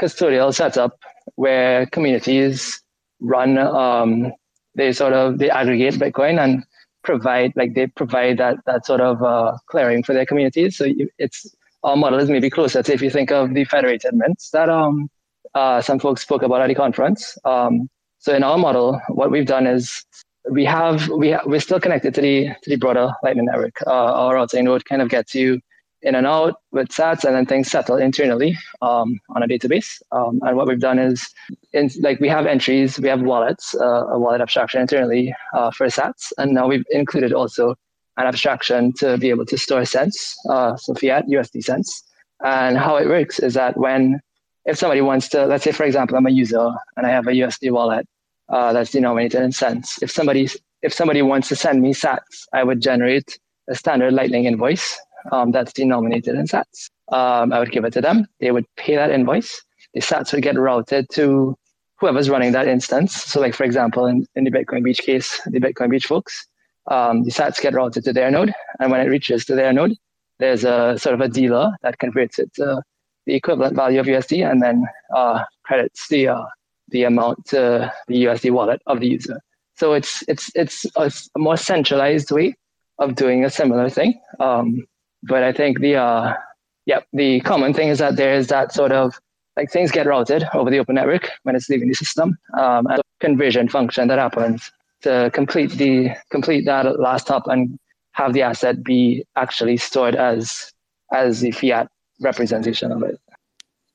custodial setup where communities run, um, they sort of they aggregate Bitcoin and provide like they provide that that sort of uh, clearing for their communities. So it's our model is maybe closer to if you think of the federated mints that um uh, some folks spoke about at the conference. Um, so in our model, what we've done is we have we ha- we're still connected to the to the broader Lightning network. Uh, our routing node kind of gets you in and out with Sats, and then things settle internally um, on a database. Um, and what we've done is, in, like we have entries, we have wallets, uh, a wallet abstraction internally uh, for Sats, and now we've included also an abstraction to be able to store cents, uh, so fiat USD cents. And how it works is that when if somebody wants to, let's say, for example, I'm a user and I have a USD wallet uh, that's denominated in cents. If somebody if somebody wants to send me Sats, I would generate a standard Lightning invoice um, that's denominated in Sats. Um, I would give it to them. They would pay that invoice. The Sats would get routed to whoever's running that instance. So, like for example, in, in the Bitcoin Beach case, the Bitcoin Beach folks, um, the Sats get routed to their node, and when it reaches to their node, there's a sort of a dealer that converts it to the equivalent value of USD and then uh, credits the uh, the amount to the USD wallet of the user. So it's it's it's a, more centralized way of doing a similar thing. Um, but I think the uh, yeah the common thing is that there is that sort of like things get routed over the open network when it's leaving the system. Um, and conversion function that happens to complete the complete that last hop and have the asset be actually stored as as the fiat representation of it.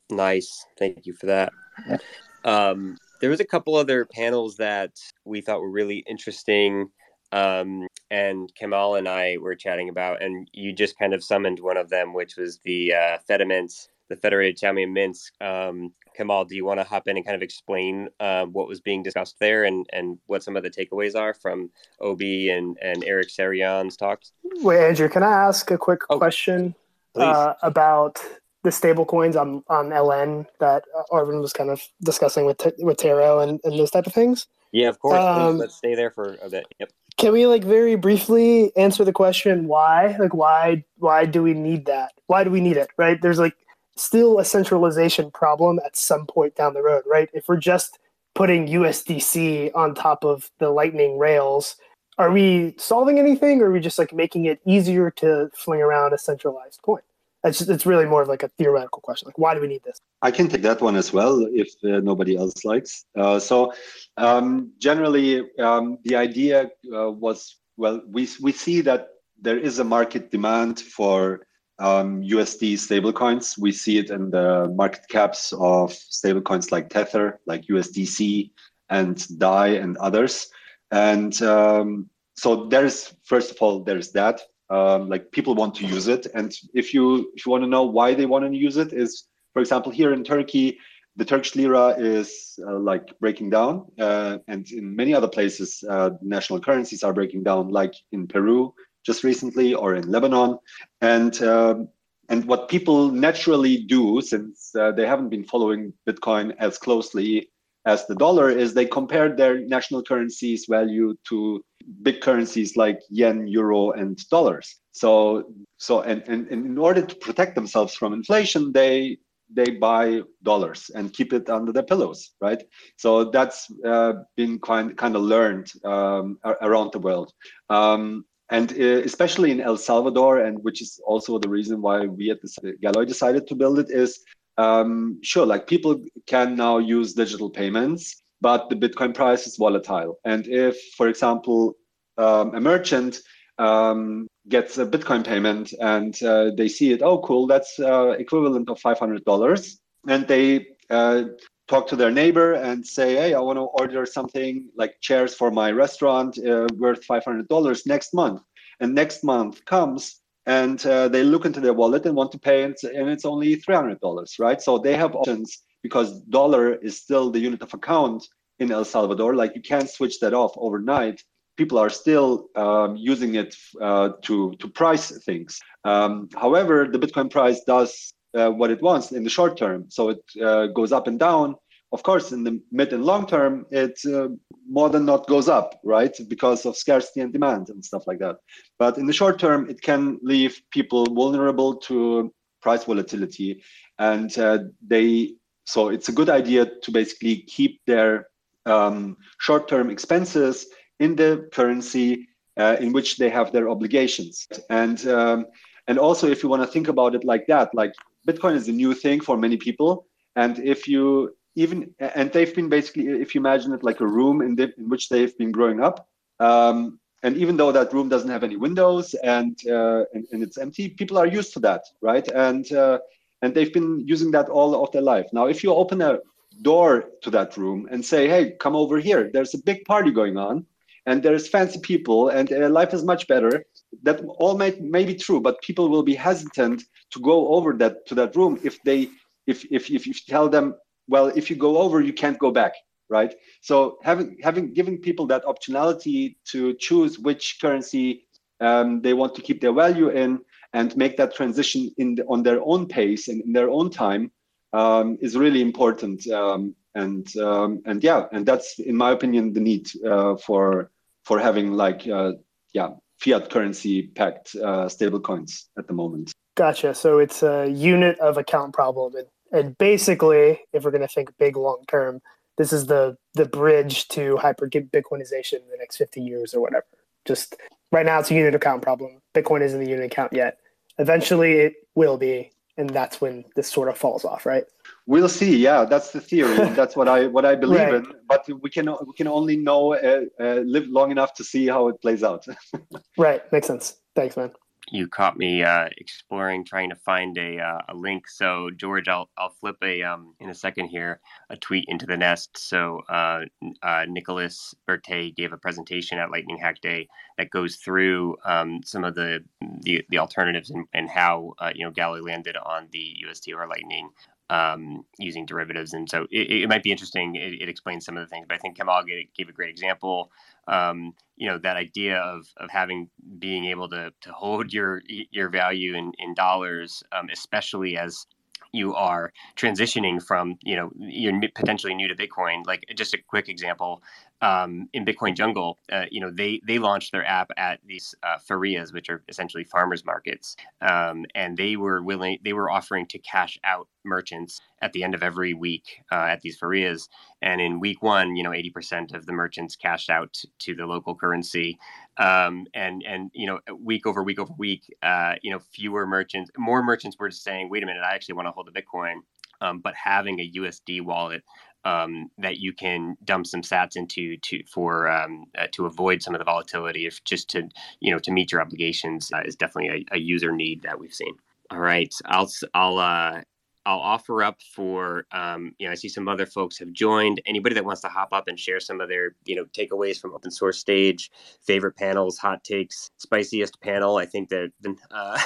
Nice. Thank you for that. Yeah. Um, there was a couple other panels that we thought were really interesting. Um, and Kemal and I were chatting about, and you just kind of summoned one of them, which was the uh, Fedimints, the Federated Chaumian Mints. Um, Kemal, do you want to hop in and kind of explain uh, what was being discussed there and, and what some of the takeaways are from Obi and, and Eric Sirion's talks? Wait, Andrew, can I ask a quick oh. question? Uh, about the stable coins on, on LN that Arvin was kind of discussing with with Taro and, and those type of things. Yeah, of course. Um, let's stay there for a bit. Yep. Can we like very briefly answer the question why? Like why why do we need that? Why do we need it? Right? There's like still a centralization problem at some point down the road, right? If we're just putting USDC on top of the Lightning rails, are we solving anything or are we just like making it easier to fling around a centralized coin? It's, it's really more of like a theoretical question like why do we need this? I can take that one as well if uh, nobody else likes. Uh, so um, generally um, the idea uh, was well we, we see that there is a market demand for um, usd stablecoins. We see it in the market caps of stablecoins like tether like usdc and dai and others and um, so there's first of all there's that um, like people want to use it. And if you if you want to know why they want to use it is for example here in turkey the turkish lira is uh, like breaking down uh, and in many other places uh, national currencies are breaking down like in peru just recently or in lebanon. And um, and what people naturally do since uh, they haven't been following bitcoin as closely as the dollar is they compare their national currencies value to big currencies like yen, euro, and dollars. So so and, and, and in order to protect themselves from inflation, they they buy dollars and keep it under their pillows, right? So that's uh, been kind kind of learned um, around the world. Um, and uh, especially in El Salvador, and which is also the reason why we at the Galoy decided to build it, is um, sure, like people can now use digital payments, but the Bitcoin price is volatile. And if, for example, um, a merchant um, gets a Bitcoin payment and uh, they see it, oh, cool, that's uh, equivalent of $500. And they uh, talk to their neighbor and say, hey, I want to order something like chairs for my restaurant uh, worth $500 next month. And next month comes and uh, they look into their wallet and want to pay and, and it's only $300 right? So they have options because dollar is still the unit of account in el salvador. Like you can't switch that off overnight. People are still um, using it uh, to to price things. Um, however the bitcoin price does uh, what it wants in the short term. So it uh, goes up and down of course, in the mid and long term, it uh, more than not goes up, right? Because of scarcity and demand and stuff like that. But in the short term, it can leave people vulnerable to price volatility. And uh, they, so it's a good idea to basically keep their um, short term expenses in the currency uh, in which they have their obligations. And, um, and also, if you want to think about it like that, like Bitcoin is a new thing for many people. And if you even and they've been basically if you imagine it like a room in, the, in which they've been growing up. Um, and even though that room doesn't have any windows and, uh, and, and it's empty people are used to that right? And uh, and they've been using that all of their life. Now if you open a door to that room and say hey come over here. There's a big party going on and there's fancy people and uh, life is much better that all may, may be true but people will be hesitant to go over that to that room if they if if, if you tell them well if you go over you can't go back right? So having having given people that optionality to choose which currency um, they want to keep their value in and make that transition in the, on their own pace and in their own time um, is really important. Um, and um, and yeah and that's in my opinion the need uh, for for having like uh, yeah fiat currency packed uh, stable coins at the moment. Gotcha. So it's a unit of account problem and basically, if we're going to think big long term, this is the the bridge to hyper Bitcoinization in the next 50 years or whatever. Just right now, it's a unit account problem. Bitcoin isn't the unit account yet. Eventually, it will be, and that's when this sort of falls off, right? We'll see. Yeah, that's the theory. that's what I what I believe right. in. But we can we can only know uh, uh, live long enough to see how it plays out. right. Makes sense. Thanks, man you caught me uh, exploring, trying to find a, uh, a link. So George, I'll I'll flip a um, in a second here a tweet into the nest. So uh, uh Nicolas Burtey gave a presentation at Lightning Hack Day that goes through um, some of the the, the alternatives and, and how uh, you know Galoy landed on the UST or Lightning um, using derivatives. And so it, it might be interesting. It, it, explains some of the things, but I think Kemal gave, gave a great example um, you know that idea of of having being able to to hold your your value in in dollars, um, especially as you are transitioning from you know you're potentially new to bitcoin like just a quick example um, in bitcoin jungle uh, you know they they launched their app at these uh, ferias which are essentially farmers markets. Um, and they were willing they were offering to cash out merchants at the end of every week uh, at these ferias and in week one you know 80% of the merchants cashed out to the local currency. Um, and and you know week over week over week, uh, you know fewer merchants, more merchants were just saying, wait a minute, I actually want to hold the Bitcoin, um, but having a USD wallet um, that you can dump some Sats into to for um, uh, to avoid some of the volatility, if just to you know to meet your obligations, uh, is definitely a, a, user need that we've seen. All right, I'll I'll uh, I'll offer up for um, you know I see some other folks have joined. Anybody that wants to hop up and share some of their you know takeaways from open source stage, favorite panels, hot takes, spiciest panel. I think that uh,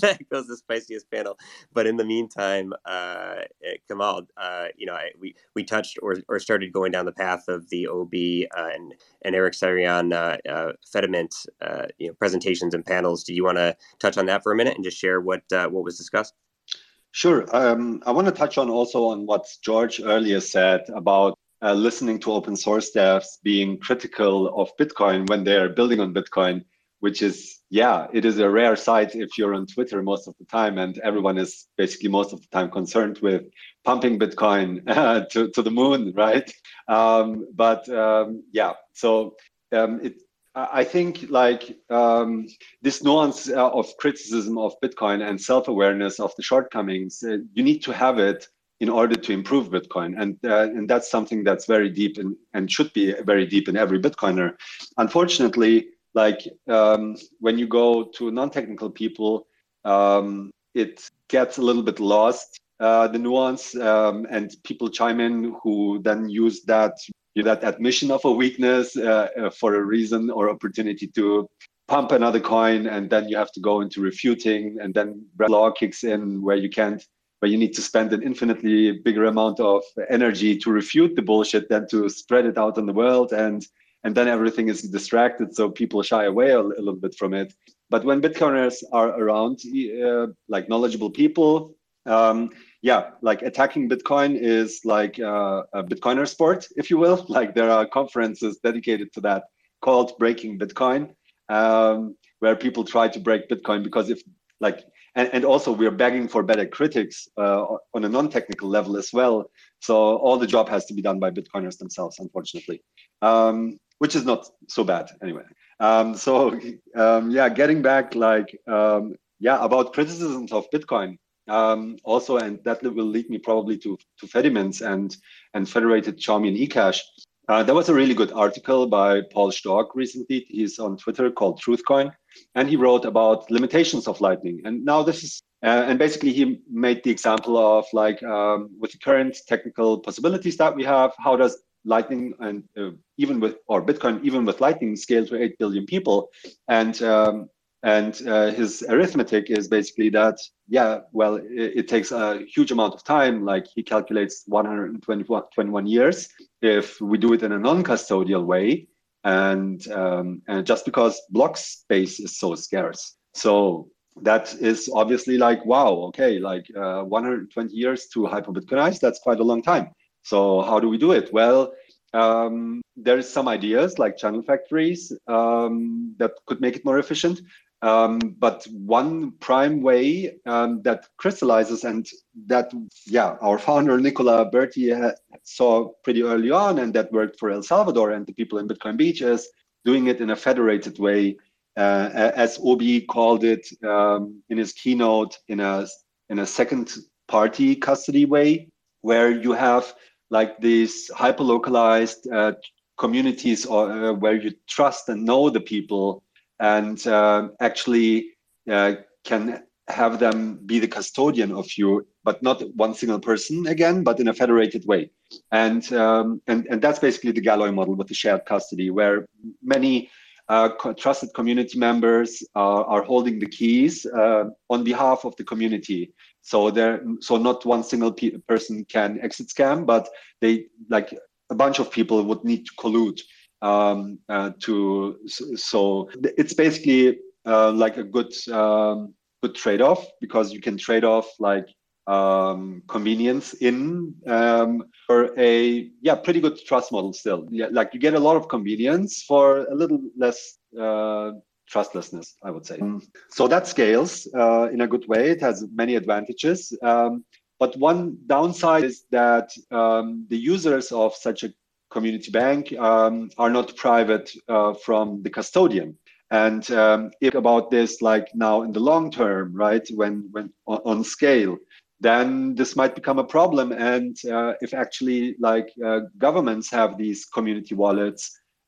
that goes the spiciest panel. But in the meantime, uh, eh, Kemal, uh, you know I, we we touched or, or started going down the path of the Obi uh, and and Eric Sirion uh, uh, Fedimint you know presentations and panels. Do you want to touch on that for a minute and just share what what was discussed? Sure. Um, I want to touch on also on what George earlier said about uh, listening to open source devs being critical of Bitcoin when they're building on Bitcoin, which is, yeah, it is a rare sight if you're on Twitter most of the time and everyone is basically most of the time concerned with pumping Bitcoin uh, to, to the moon, right? Um, but um, yeah, so um, it, I think like um, this nuance uh, of criticism of Bitcoin and self-awareness of the shortcomings, uh, you need to have it in order to improve Bitcoin, and uh, and that's something that's very deep in, and should be very deep in every Bitcoiner. Unfortunately, like um, when you go to non-technical people, um, it gets a little bit lost uh, the nuance, um, and people chime in who then use that that admission of a weakness uh, uh, for a reason or opportunity to pump another coin and then you have to go into refuting and then law kicks in where you can't where you need to spend an infinitely bigger amount of energy to refute the bullshit than to spread it out in the world and and then everything is distracted so people shy away a, a little bit from it. But when bitcoiners are around uh, like knowledgeable people um, yeah, like attacking Bitcoin is like uh, a Bitcoiner sport, if you will. Like there are conferences dedicated to that called Breaking Bitcoin, um, where people try to break Bitcoin because if like and, and also we're begging for better critics uh, on a non-technical level as well. So all the job has to be done by Bitcoiners themselves, unfortunately, um, which is not so bad anyway. Um, so um, yeah, getting back like um, yeah about criticisms of Bitcoin um, also, and that will lead me probably to to Fedimints and and federated Chaumian and eCash. Uh, there was a really good article by Paul Sztorc recently. He's on Twitter called Truthcoin, and he wrote about limitations of Lightning. And now this is, uh, and basically he made the example of like um, with the current technical possibilities that we have, how does Lightning and uh, even with or Bitcoin even with Lightning scale to eight billion people? And um, and uh, his arithmetic is basically that, yeah, well, it, it, takes a huge amount of time. Like he calculates 121 years if we do it in a non-custodial way. And, um, and just because block space is so scarce. So that is obviously like, wow, okay, like uh, 120 years to hyper-Bitcoinize, that's quite a long time. So how do we do it? Well, um, there's some ideas like channel factories um, that could make it more efficient. Um, but one prime way um, that crystallizes and that, yeah, our founder, Nicolas Burtey, saw pretty early on and that worked for El Salvador and the people in Bitcoin Beach is doing it in a federated way, uh, as Obi called it um, in his keynote, in a, in a second party custody way, where you have like these hyper localized uh, communities or uh, where you trust and know the people and uh, actually uh, can have them be the custodian of you, but not one single person again, but in a federated way. And um, and and that's basically the Galoy model with the shared custody, where many uh, trusted community members are, are holding the keys uh, on behalf of the community. So there, so not one single pe person can exit scam, but they like a bunch of people would need to collude um, uh, to so it's basically uh, like a good um, good trade-off because you can trade off like um, convenience in um, for a yeah pretty good trust model still. Yeah like you get a lot of convenience for a little less uh, trustlessness I would say. So that scales uh, in a good way. It has many advantages. Um, but one downside is that um, the users of such a community bank um, are not private uh, from the custodian. And um, if about this, like now in the long term, right, when when on, on scale, then this might become a problem. And uh, if actually like uh, governments have these community wallets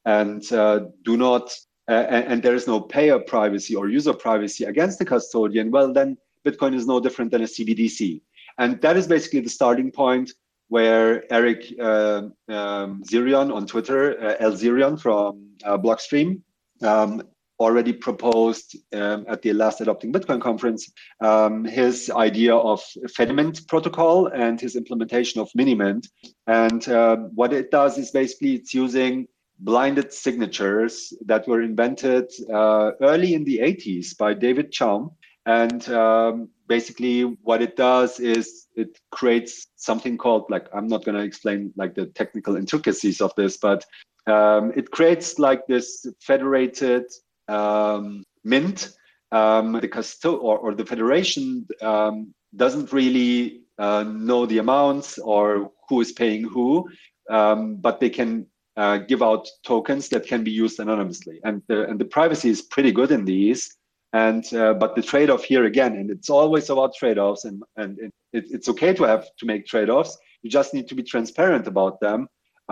and uh, do not, and, there is no payer privacy or user privacy against the custodian, well, then Bitcoin is no different than a CBDC. And that is basically the starting point where Eric uh, um, Sirion on Twitter, uh, El Sirion from uh, Blockstream, um, already proposed um, at the last Adopting Bitcoin conference um, his idea of Fedimint protocol and his implementation of Minimint. And uh, what it does is basically it's using blinded signatures that were invented uh, early in the 80s by David Chaum. And um, basically what it does is it creates something called like, I'm not going to explain like the technical intricacies of this, but um, it creates like this federated um, mint. Um, the custo- or, or the federation um, doesn't really uh, know the amounts or who is paying who, um, but they can uh, give out tokens that can be used anonymously. And the, and the privacy is pretty good in these. And uh, but the trade-off here again, and it's always about trade-offs, and and it, it's okay to have to make trade-offs. You just need to be transparent about them,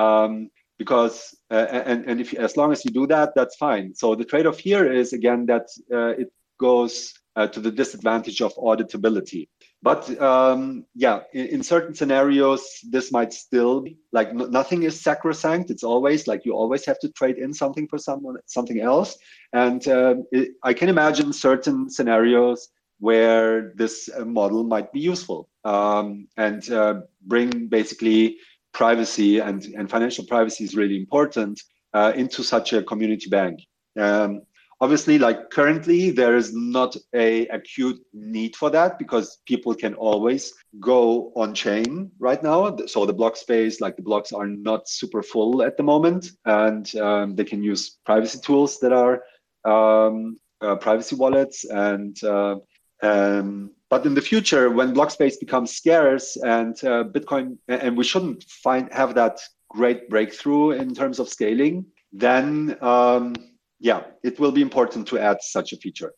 um, because uh, and and if as long as you do that, that's fine. So the trade-off here is again that uh, it goes uh, to the disadvantage of auditability. But um, yeah, in, in, certain scenarios, this might still be like n- nothing is sacrosanct. It's always like you always have to trade in something for someone, something else. And uh, it, I can imagine certain scenarios where this uh, model might be useful um, and uh, bring basically privacy and, and financial privacy is really important uh, into such a community bank. Um, obviously like currently there is not a acute need for that because people can always go on chain right now. So the block space like the blocks are not super full at the moment and um, they can use privacy tools that are um, uh, privacy wallets and uh, um, but in the future when block space becomes scarce and uh, bitcoin and we shouldn't find have that great breakthrough in terms of scaling then um, yeah, it will be important to add such a feature.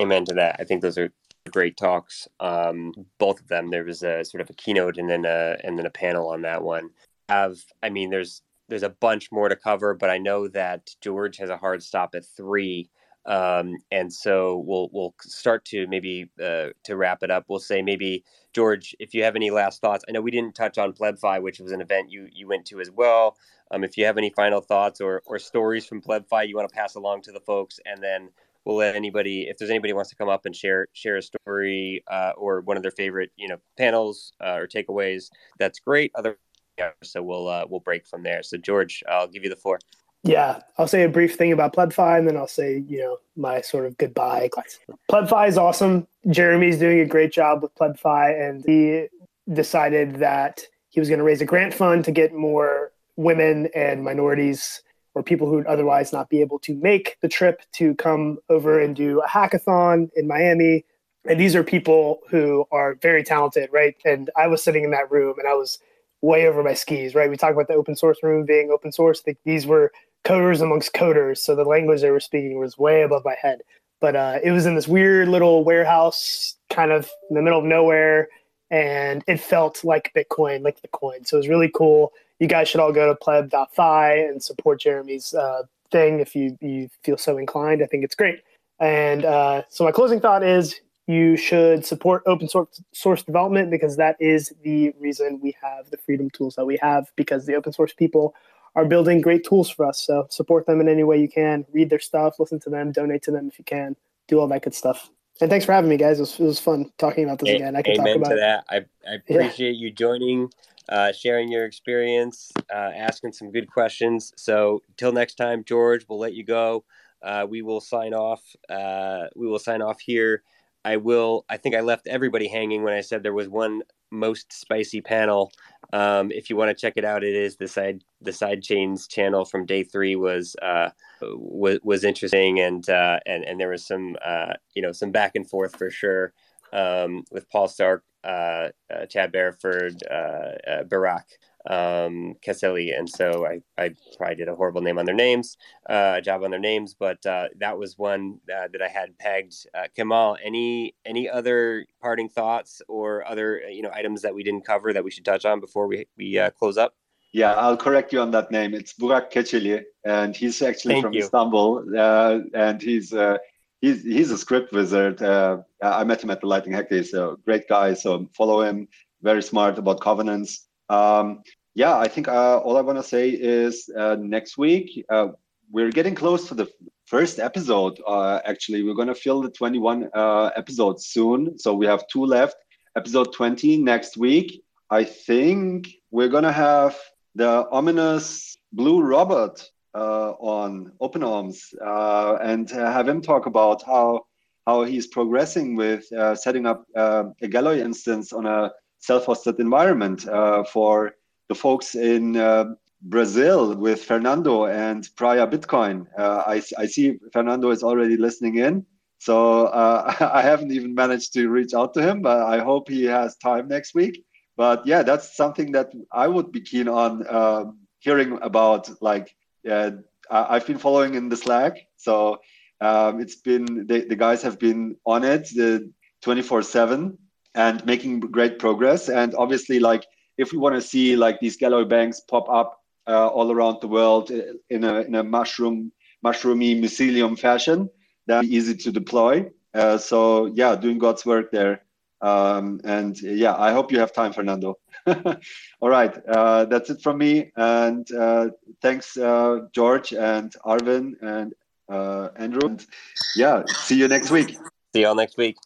Amen to that. I think those are great talks. Um, both of them. There was a sort of a keynote and then a and then a panel on that one. Have I mean, there's there's a bunch more to cover, but I know that George has a hard stop at three. Um, and so we'll we'll start to maybe uh, to wrap it up. We'll say maybe George, if you have any last thoughts. I know we didn't touch on PlebFi, which was an event you you went to as well. Um, if you have any final thoughts or or stories from PlebFi you want to pass along to the folks, and then we'll let anybody if there's anybody wants to come up and share share a story uh, or one of their favorite you know panels uh, or takeaways. That's great. Other so we'll uh, we'll break from there. So George, I'll give you the floor. Yeah, I'll say a brief thing about PlebFi, and then I'll say, you know, my sort of goodbye. PlebFi is awesome. Jeremy's doing a great job with PlebFi, and he decided that he was going to raise a grant fund to get more women and minorities or people who would otherwise not be able to make the trip to come over and do a hackathon in Miami. And these are people who are very talented, right? And I was sitting in that room and I was way over my skis, right? We talk about the open source room being open source. These were coders amongst coders. So the language they were speaking was way above my head. But uh, it was in this weird little warehouse, kind of in the middle of nowhere, and it felt like Bitcoin, like the coin. So it was really cool. You guys should all go to pleb.fi and support Jeremy's uh, thing if you, you feel so inclined. I think it's great. And uh, so my closing thought is you should support open source, source development because that is the reason we have the freedom tools that we have because the open source people are building great tools for us. So support them in any way you can. Read their stuff, listen to them, donate to them if you can. Do all that good stuff. And thanks for having me, guys. It was, it was fun talking about this a- again. I can talk about to that. I, I appreciate yeah. you joining, uh, sharing your experience, uh, asking some good questions. So till next time, George, we'll let you go. Uh, we will sign off. Uh, we will sign off here. I will. I think I left everybody hanging when I said there was one most spicy panel. Um, if you want to check it out, it is the side the side chains channel from day three was uh, was was interesting and uh, and and there was some uh, you know some back and forth for sure um, with Paul Sztorc, uh, uh, Chad Barrowford, uh, Barak um, Caselli, and so I, I probably did a horrible name on their names, uh, job on their names, but uh, that was one uh, that I had pegged. Uh, Kemal, any any other parting thoughts or other you know items that we didn't cover that we should touch on before we we uh, close up? Yeah, I'll correct you on that name. It's Burak Keçeli, and he's actually Thank from you. Istanbul, uh, and he's he's he's a script wizard. Uh, I met him at the Lightning Hack Day. So great guy. So follow him. Very smart about covenants. Um, yeah, I think uh, all I want to say is uh, next week uh, we're getting close to the first episode. Uh, actually, we're going to fill the 21 uh, episodes soon. So we have two left. Episode 20 next week. I think we're going to have the ominous Blue Robert uh, on Open Arms uh, and have him talk about how how he's progressing with uh, setting up uh, a Galoy instance on a self-hosted environment for the folks in Brazil with Fernando and Praia Bitcoin. Uh, I, I, see Fernando is already listening in. So uh, I haven't even managed to reach out to him, but I hope he has time next week. But yeah, that's something that I would be keen on um, hearing about. Like, uh, I've been following in the Slack. So um, it's been, the, the guys have been on it 24 7 and making great progress. And obviously, like, if we want to see like these Galoy banks pop up uh, all around the world in a, in a mushroom, mushroomy mycelium fashion. That's easy to deploy. Uh, so yeah, doing God's work there. Um, and yeah, I hope you have time, Fernando. all right, uh, that's it from me. And uh, thanks, uh, George and Arvin and uh, Andrew. And yeah, see you next week. See y'all next week.